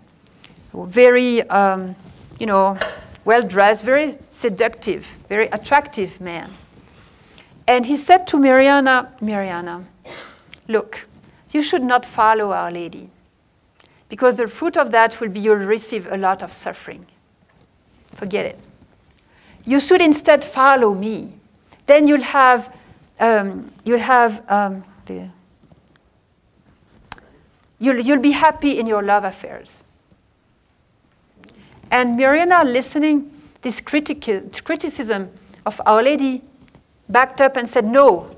very, um, you know, well dressed, very seductive, very attractive man. And he said to Mirjana, Mirjana, look, you should not follow Our Lady, because the fruit of that will be you'll receive a lot of suffering. Forget it. You should instead follow me. Then you'll have, um, you'll have um, the, you'll, you'll be happy in your love affairs. And Mirjana, listening this critici- criticism of Our Lady, backed up and said no.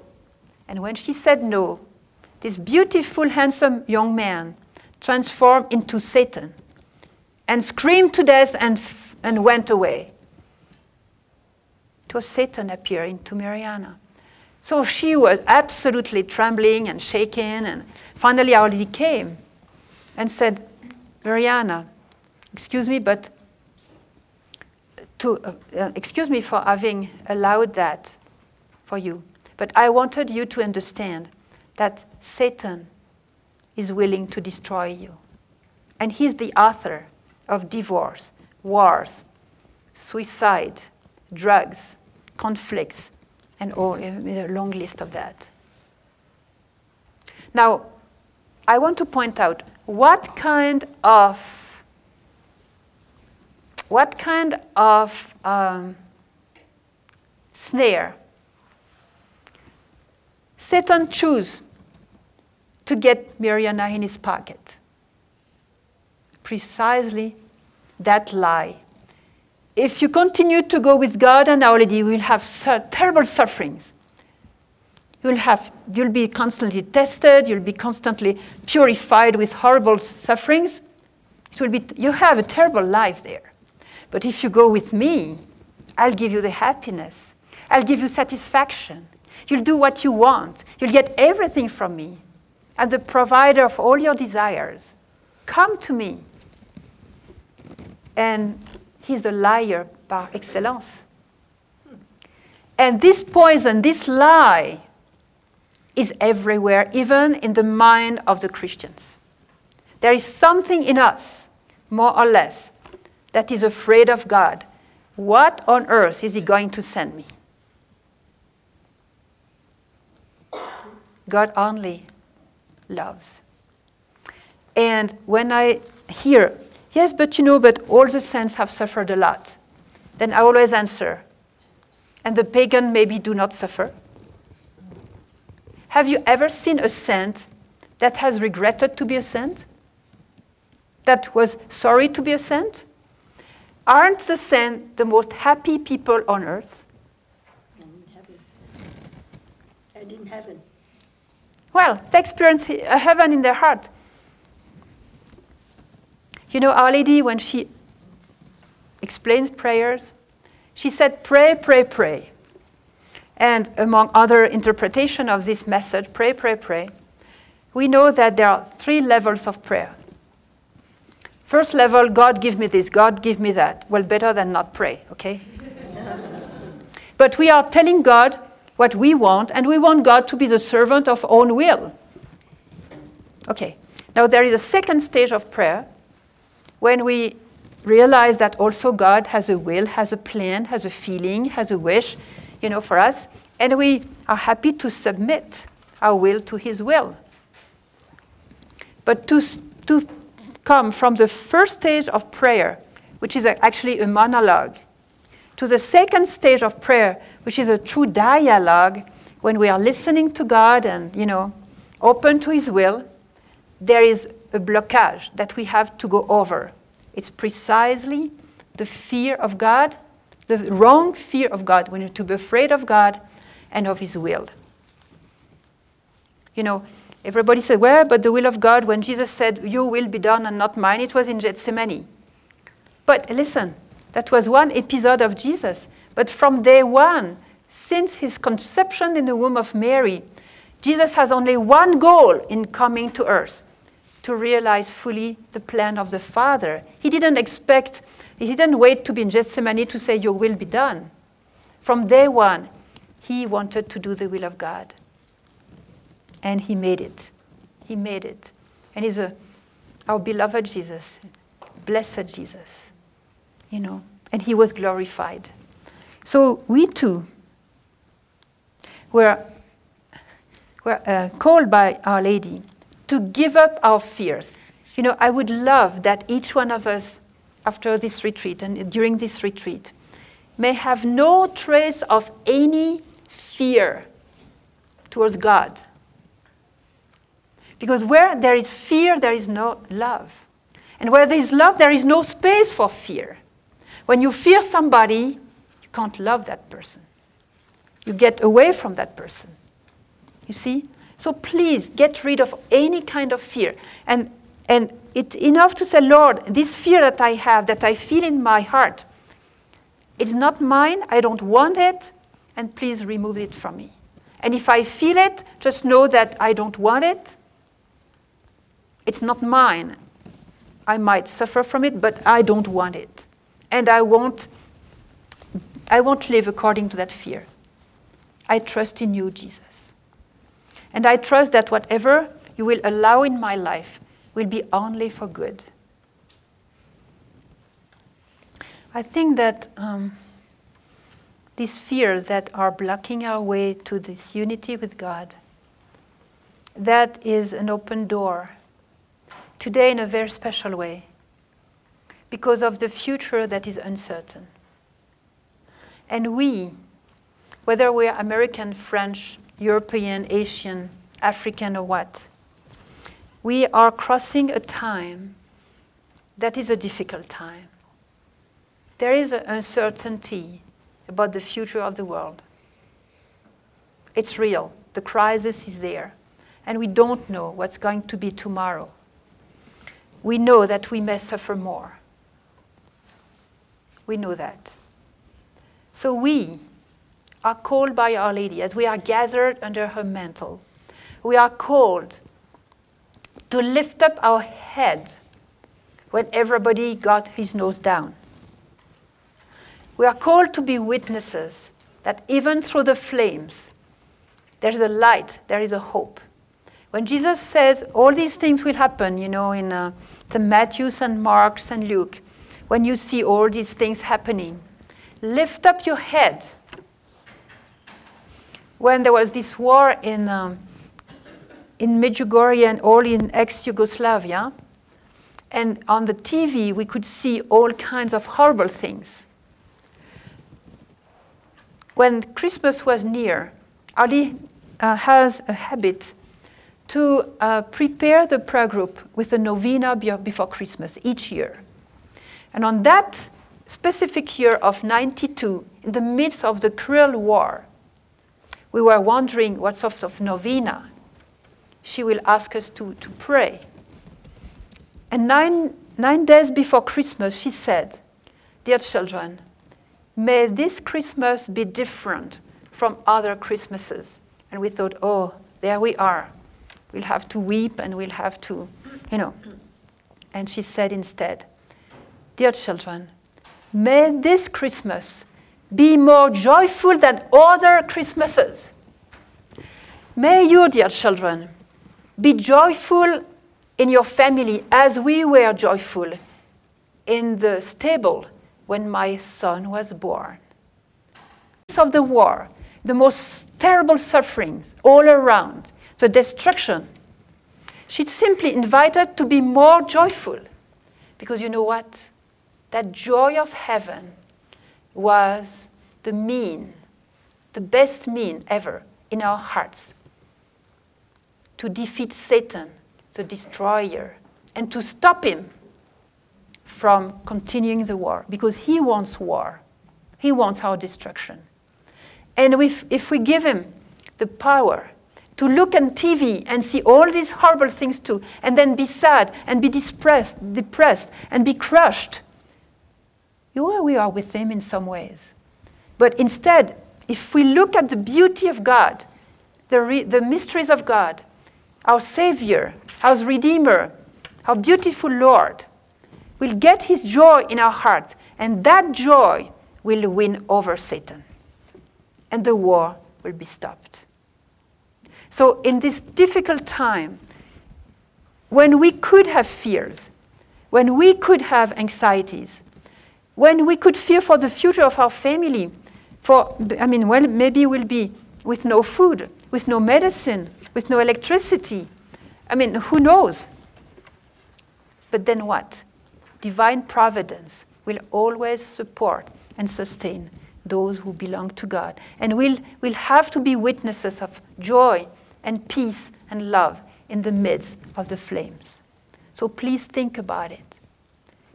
And when she said no, this beautiful, handsome young man transformed into Satan and screamed to death and, and went away. It was Satan appearing to Mirjana. So she was absolutely trembling and shaking, and finally Our Lady came and said, Mirjana, excuse me, but to, uh, uh, excuse me for having allowed that for you. But I wanted you to understand that Satan is willing to destroy you. And he's the author of divorce, wars, suicide, drugs, conflicts, and all, a long list of that. Now, I want to point out what kind of what kind of um, snare Satan chose to get Mirjana in his pocket. Precisely that lie. If you continue to go with God and Our Lady, you will have su- terrible sufferings. You'll, have, you'll be constantly tested, you'll be constantly purified with horrible sufferings. It will be, you have a terrible life there. But if you go with me, I'll give you the happiness, I'll give you satisfaction. You'll do what you want, you'll get everything from me. I'm the provider of all your desires. Come to me. And he's a liar par excellence. And this poison, this lie, is everywhere, even in the mind of the Christians. There is something in us, more or less, that is afraid of God. What on earth is He going to send me? God only loves. And when I hear, yes, but you know, but all the saints have suffered a lot, then I always answer, and the pagan maybe do not suffer. Have you ever seen a saint that has regretted to be a saint? That was sorry to be a saint? Aren't the saints the most happy people on earth? And in heaven. And in heaven. Well, they experience a uh, heaven in their heart. You know, Our Lady, when she explains prayers, she said, Pray, pray, pray. And among other interpretation of this message, pray, pray, pray, we know that there are three levels of prayer. First level, God give me this, God give me that. Well, better than not pray, okay? but we are telling God what we want, and we want God to be the servant of own will. Okay, now there is a second stage of prayer when we realize that also God has a will, has a plan, has a feeling, has a wish, you know, for us, and we are happy to submit our will to His will. But to, to come from the first stage of prayer, which is actually a monologue, to the second stage of prayer, which is a true dialogue, when we are listening to God and, you know, open to His will, there is a blockage that we have to go over. It's precisely the fear of God, the wrong fear of God. We need to be afraid of God and of His will. You know, everybody said, well, but the will of God, when Jesus said, Your will be done and not mine, it was in Gethsemane. But listen, that was one episode of Jesus. But from day one, since his conception in the womb of Mary, Jesus has only one goal in coming to earth to realize fully the plan of the Father. He didn't expect, he didn't wait to be in Gethsemane to say, Your will be done. From day one, he wanted to do the will of God. And he made it. He made it. And he's a, our beloved Jesus, blessed Jesus, you know, and he was glorified. So we too, we're, we're uh, called by Our Lady to give up our fears. You know, I would love that each one of us, after this retreat and during this retreat, may have no trace of any fear towards God. Because where there is fear, there is no love. And where there is love, there is no space for fear. When you fear somebody, can't love that person. You get away from that person. You see? So please get rid of any kind of fear. And, and it's enough to say, Lord, this fear that I have, that I feel in my heart, it's not mine, I don't want it, and please remove it from me. And if I feel it, just know that I don't want it. It's not mine. I might suffer from it, but I don't want it. And I won't, I won't live according to that fear. I trust in you, Jesus. And I trust that whatever you will allow in my life will be only for good. I think that um, these fears that are blocking our way to this unity with God, that is an open door today in a very special way because of the future that is uncertain. And we, whether we're American, French, European, Asian, African, or what, we are crossing a time that is a difficult time. There is an uncertainty about the future of the world. It's real. The crisis is there. And we don't know what's going to be tomorrow. We know that we may suffer more. We know that. So we are called by Our Lady as we are gathered under her mantle. We are called to lift up our head when everybody got his nose down. We are called to be witnesses that even through the flames, there's a light, there is a hope. When Jesus says all these things will happen, you know, in uh, the Matthews and Marks and Luke, when you see all these things happening, lift up your head. When there was this war in, um, in Medjugorje and all in ex Yugoslavia, and on the TV we could see all kinds of horrible things when Christmas was near, Ali uh, has a habit to uh, prepare the prayer group with a novena before Christmas each year. And on that specific year of 92, in the midst of the cruel war, we were wondering what sort of novena she will ask us to, to pray. And nine, nine days before Christmas, she said, Dear children, May this Christmas be different from other Christmases. And we thought, oh, there we are. We'll have to weep and we'll have to, you know. And she said instead, Dear children, may this Christmas be more joyful than other Christmases. May you, dear children, be joyful in your family as we were joyful in the stable when my son was born. Of the war, the most terrible sufferings all around, the destruction, she simply invited to be more joyful. Because you know what? That joy of heaven was the mean, the best mean ever in our hearts to defeat Satan, the destroyer, and to stop him from continuing the war because he wants war. He wants our destruction. And if, if we give him the power to look on TV and see all these horrible things too, and then be sad and be depressed, depressed and be crushed, know, we are with him in some ways. But instead, if we look at the beauty of God, the, re- the mysteries of God, our Savior, our Redeemer, our beautiful Lord, will get his joy in our hearts, and that joy will win over Satan. And the war will be stopped. So, in this difficult time, when we could have fears, when we could have anxieties, when we could fear for the future of our family, for, I mean, well, maybe we'll be with no food, with no medicine, with no electricity. I mean, who knows? But then what? Divine providence will always support and sustain those who belong to God. And we'll, we'll have to be witnesses of joy and peace and love in the midst of the flames. So please think about it.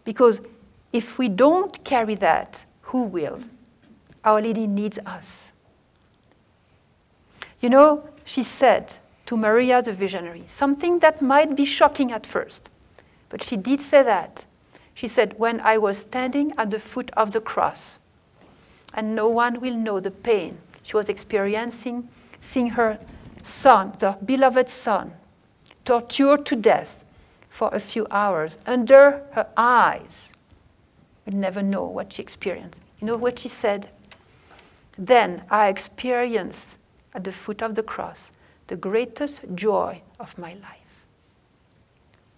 Because if we don't carry that, who will? Our Lady needs us. You know, she said to Maria the Visionary something that might be shocking at first, but she did say that. She said, When I was standing at the foot of the cross, and no one will know the pain she was experiencing seeing her son, the beloved son, tortured to death for a few hours under her eyes. We'll never know what she experienced. You know what she said? Then I experienced at the foot of the cross the greatest joy of my life.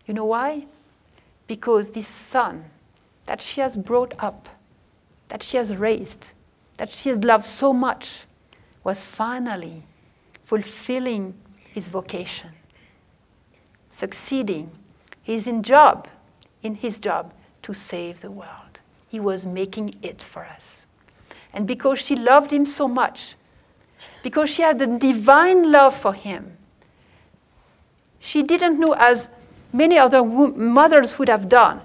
You know why? Because this son that she has brought up, that she has raised, that she has loved so much, was finally fulfilling his vocation, succeeding. He's in job, in his job to save the world. He was making it for us. And because she loved him so much, because she had a divine love for him, she didn't know, as many other wo- mothers would have done,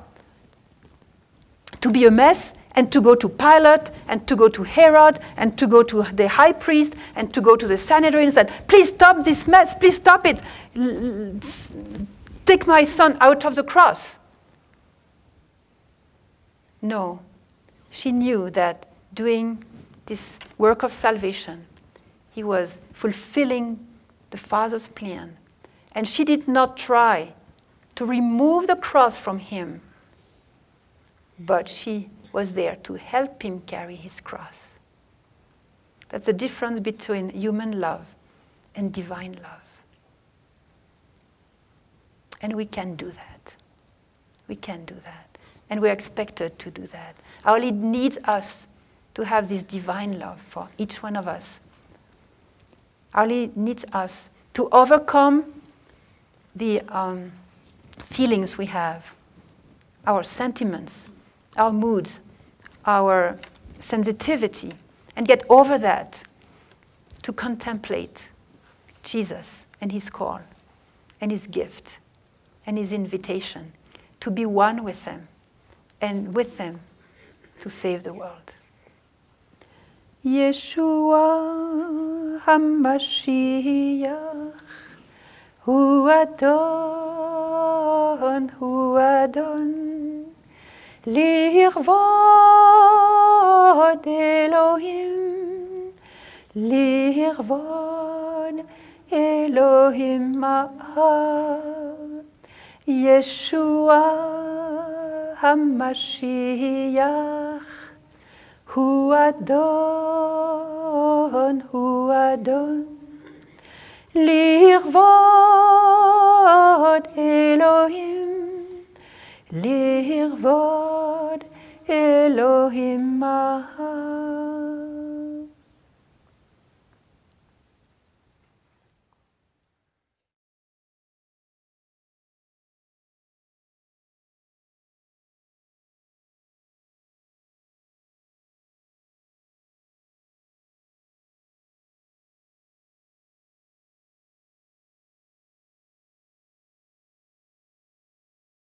to be a mess and to go to Pilate and to go to Herod and to go to the high priest and to go to the Sanhedrin and said, Please stop this mess, please stop it. L- take my son out of the cross. No, she knew that doing this work of salvation, he was fulfilling the Father's plan. And she did not try to remove the cross from him, but she was there to help him carry his cross. That's the difference between human love and divine love. And we can do that. We can do that. And we're expected to do that. Our Lady needs us to have this divine love for each one of us. Our Lady needs us to overcome the um, feelings we have, our sentiments, our moods, our sensitivity, and get over that to contemplate Jesus and his call and his gift and his invitation to be one with them and with them to save the world. Yeshua HaMashiach Hu Adon, Hu Adon Lirvod Elohim Lirvod Elohim Yeshua HaMashiach Hu Adon, Hu Adon. Lirvod Elohim Lirvod Elohim